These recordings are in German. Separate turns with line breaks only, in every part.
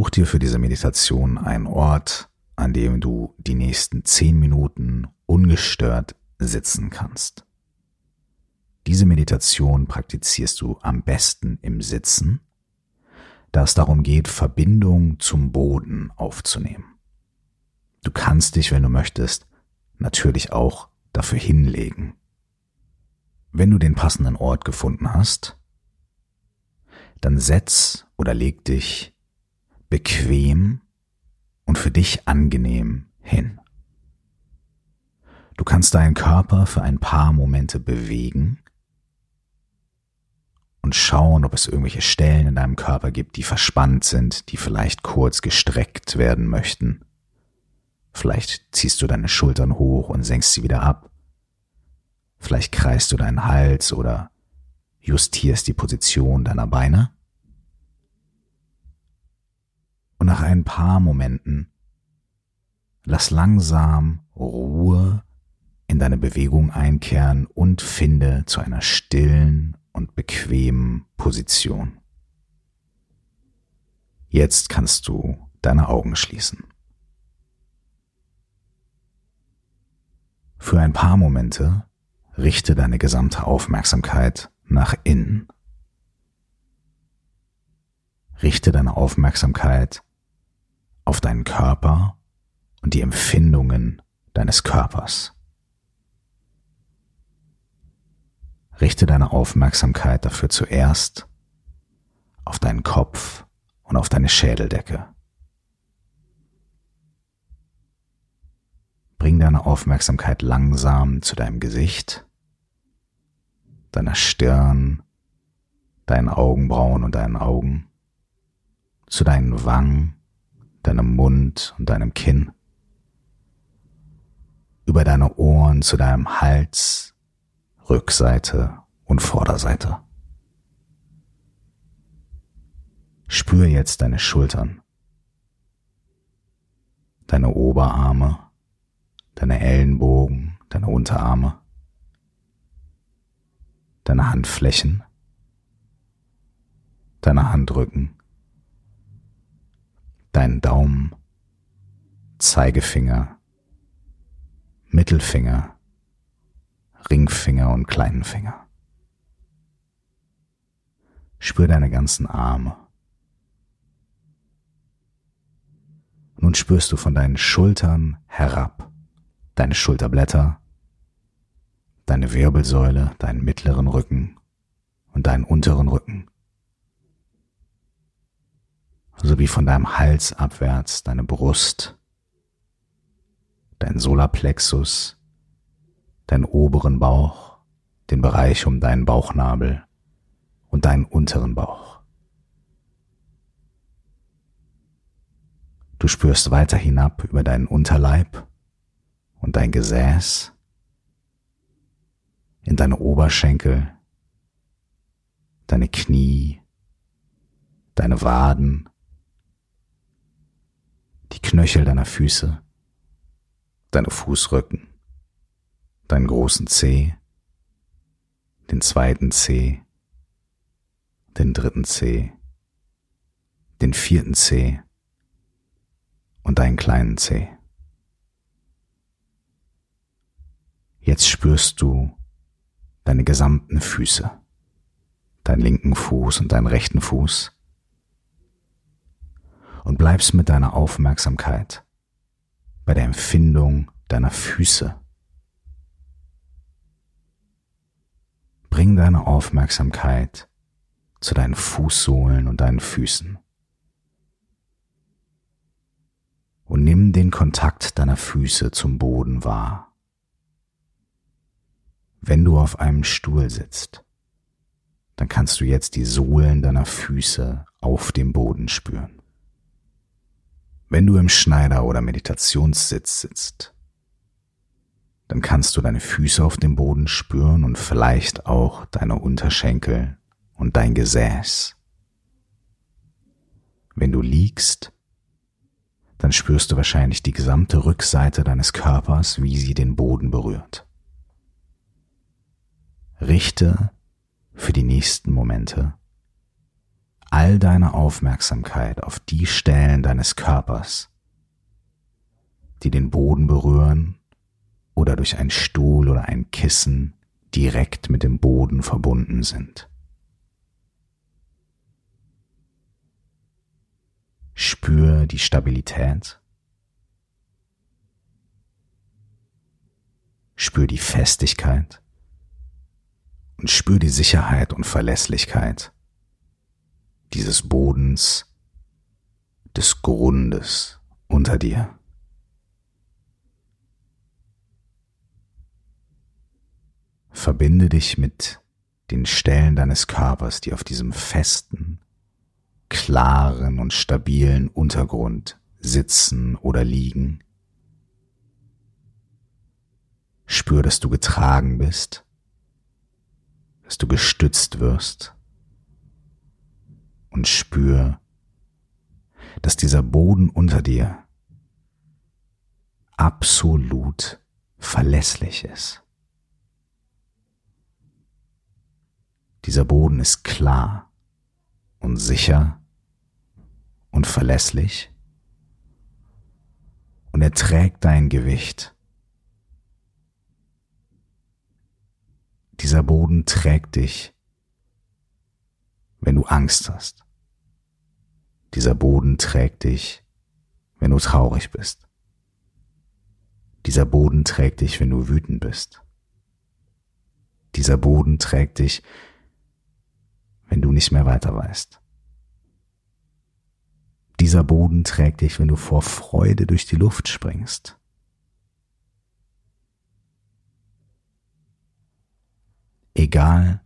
Such dir für diese Meditation einen Ort, an dem du die nächsten zehn Minuten ungestört sitzen kannst. Diese Meditation praktizierst du am besten im Sitzen, da es darum geht, Verbindung zum Boden aufzunehmen. Du kannst dich, wenn du möchtest, natürlich auch dafür hinlegen. Wenn du den passenden Ort gefunden hast, dann setz oder leg dich bequem und für dich angenehm hin. Du kannst deinen Körper für ein paar Momente bewegen und schauen, ob es irgendwelche Stellen in deinem Körper gibt, die verspannt sind, die vielleicht kurz gestreckt werden möchten. Vielleicht ziehst du deine Schultern hoch und senkst sie wieder ab. Vielleicht kreist du deinen Hals oder justierst die Position deiner Beine. Und nach ein paar Momenten lass langsam Ruhe in deine Bewegung einkehren und finde zu einer stillen und bequemen Position. Jetzt kannst du deine Augen schließen. Für ein paar Momente richte deine gesamte Aufmerksamkeit nach innen. Richte deine Aufmerksamkeit auf deinen Körper und die Empfindungen deines Körpers. Richte deine Aufmerksamkeit dafür zuerst auf deinen Kopf und auf deine Schädeldecke. Bring deine Aufmerksamkeit langsam zu deinem Gesicht, deiner Stirn, deinen Augenbrauen und deinen Augen, zu deinen Wangen, deinem Mund und deinem Kinn, über deine Ohren zu deinem Hals, Rückseite und Vorderseite. Spür jetzt deine Schultern, deine Oberarme, deine Ellenbogen, deine Unterarme, deine Handflächen, deine Handrücken, deinen Daumen, Zeigefinger, Mittelfinger, Ringfinger und kleinen Finger. Spür deine ganzen Arme. Nun spürst du von deinen Schultern herab, deine Schulterblätter, deine Wirbelsäule, deinen mittleren Rücken und deinen unteren Rücken, sowie von deinem Hals abwärts deine Brust, dein Solarplexus, deinen oberen Bauch, den Bereich um deinen Bauchnabel und deinen unteren Bauch. Du spürst weiter hinab über deinen Unterleib und dein Gesäß, in deine Oberschenkel, deine Knie, deine Waden, die Knöchel deiner Füße, deine Fußrücken, deinen großen Zeh, den zweiten Zeh, den dritten Zeh, den vierten Zeh und deinen kleinen Zeh. Jetzt spürst du deine gesamten Füße, deinen linken Fuß und deinen rechten Fuß und bleibst mit deiner Aufmerksamkeit bei der Empfindung deiner Füße Bring deine Aufmerksamkeit zu deinen Fußsohlen und deinen Füßen. Und nimm den Kontakt deiner Füße zum Boden wahr. Wenn du auf einem Stuhl sitzt, dann kannst du jetzt die Sohlen deiner Füße auf dem Boden spüren. Wenn du im Schneider- oder Meditationssitz sitzt, dann kannst du deine Füße auf dem Boden spüren und vielleicht auch deine Unterschenkel und dein Gesäß. Wenn du liegst, dann spürst du wahrscheinlich die gesamte Rückseite deines Körpers, wie sie den Boden berührt. Richte für die nächsten Momente all deine Aufmerksamkeit auf die Stellen deines Körpers, die den Boden berühren oder durch einen Stuhl oder ein Kissen direkt mit dem Boden verbunden sind. Spür die Stabilität. Spür die Festigkeit und spür die Sicherheit und Verlässlichkeit dieses Bodens, des Grundes unter dir. Verbinde dich mit den Stellen deines Körpers, die auf diesem festen, klaren und stabilen Untergrund sitzen oder liegen. Spür, dass du getragen bist, dass du gestützt wirst und spür, dass dieser Boden unter dir absolut verlässlich ist. Dieser Boden ist klar und sicher und verlässlich und er trägt dein Gewicht. Dieser Boden trägt dich wenn du Angst hast. Dieser Boden trägt dich, wenn du traurig bist. Dieser Boden trägt dich, wenn du wütend bist. Dieser Boden trägt dich, wenn du nicht mehr weiter weißt. Dieser Boden trägt dich, wenn du vor Freude durch die Luft springst. Egal,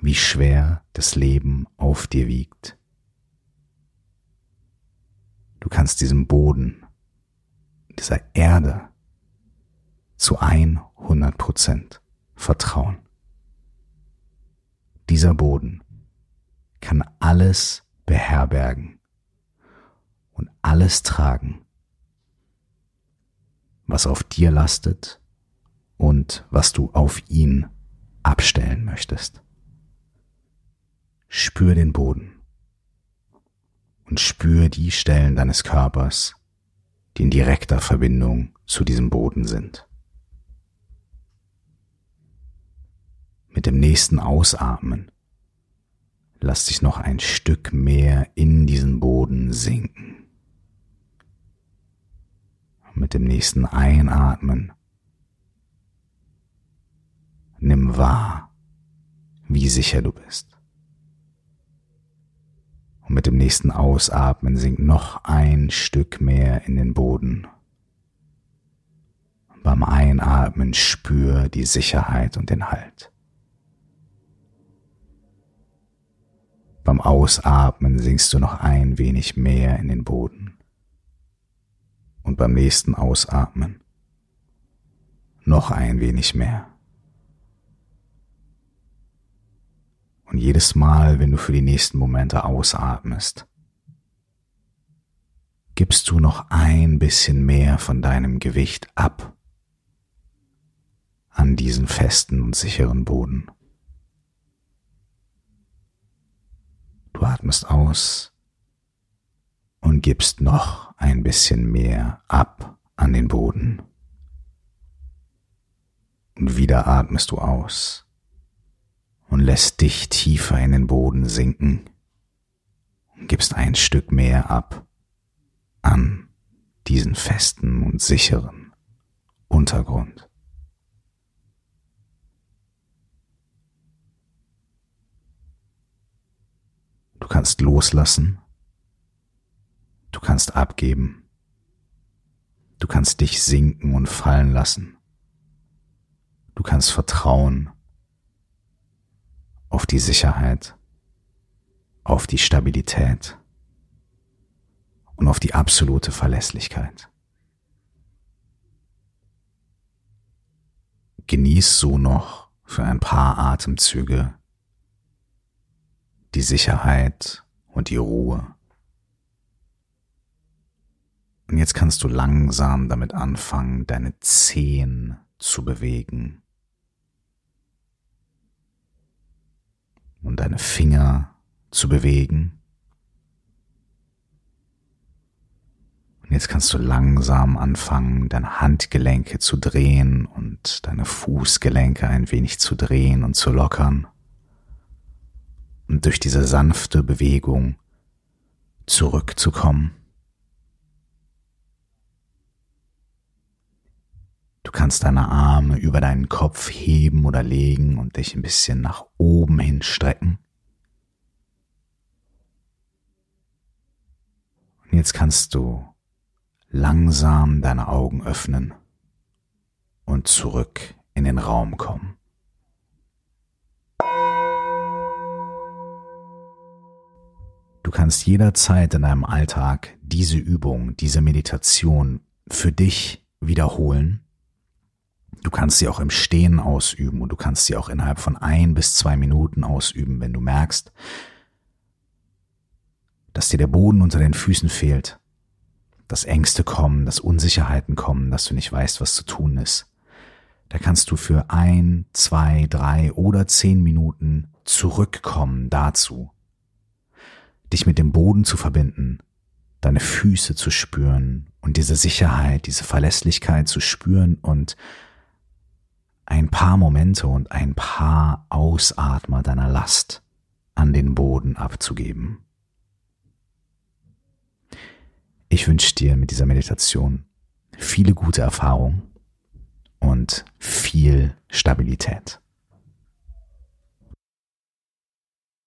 wie schwer das Leben auf dir wiegt. Du kannst diesem Boden, dieser Erde zu 100 Prozent vertrauen. Dieser Boden kann alles beherbergen und alles tragen, was auf dir lastet und was du auf ihn abstellen möchtest. Spür den Boden und spür die Stellen deines Körpers, die in direkter Verbindung zu diesem Boden sind. Mit dem nächsten Ausatmen lass dich noch ein Stück mehr in diesen Boden sinken. Mit dem nächsten Einatmen nimm wahr, wie sicher du bist. Und mit dem nächsten Ausatmen sink noch ein Stück mehr in den Boden. Und beim Einatmen spür die Sicherheit und den Halt. Beim Ausatmen sinkst du noch ein wenig mehr in den Boden. Und beim nächsten Ausatmen noch ein wenig mehr. Und jedes Mal, wenn du für die nächsten Momente ausatmest, gibst du noch ein bisschen mehr von deinem Gewicht ab an diesen festen und sicheren Boden. Du atmest aus und gibst noch ein bisschen mehr ab an den Boden. Und wieder atmest du aus und lässt dich tiefer in den Boden sinken. Und gibst ein Stück mehr ab an diesen festen und sicheren Untergrund. Du kannst loslassen, du kannst abgeben, du kannst dich sinken und fallen lassen, du kannst vertrauen auf die Sicherheit, auf die Stabilität und auf die absolute Verlässlichkeit. Genieß so noch für ein paar Atemzüge die Sicherheit und die Ruhe. Und jetzt kannst du langsam damit anfangen, deine Zehen zu bewegen und deine Finger zu bewegen. Und jetzt kannst du langsam anfangen, deine Handgelenke zu drehen und deine Fußgelenke ein wenig zu drehen und zu lockern. Und durch diese sanfte Bewegung zurückzukommen. Kannst deine Arme über deinen Kopf heben oder legen und dich ein bisschen nach oben hin strecken. Und jetzt kannst du langsam deine Augen öffnen und zurück in den Raum kommen. Du kannst jederzeit in deinem Alltag diese Übung, diese Meditation für dich wiederholen. Du kannst sie auch im Stehen ausüben und du kannst sie auch innerhalb von ein bis zwei Minuten ausüben, wenn du merkst, dass dir der Boden unter den Füßen fehlt dass Ängste kommen, dass Unsicherheiten kommen, dass du nicht weißt, was zu tun ist. Da kannst du für ein, zwei, drei oder zehn Minuten zurückkommen dazu, dich mit dem Boden zu verbinden, deine Füße zu spüren und diese Sicherheit, diese Verlässlichkeit zu spüren und ein paar Momente und ein paar Ausatmer deiner Last an den Boden abzugeben. Ich wünsche dir mit dieser Meditation viele gute Erfahrungen und viel Stabilität.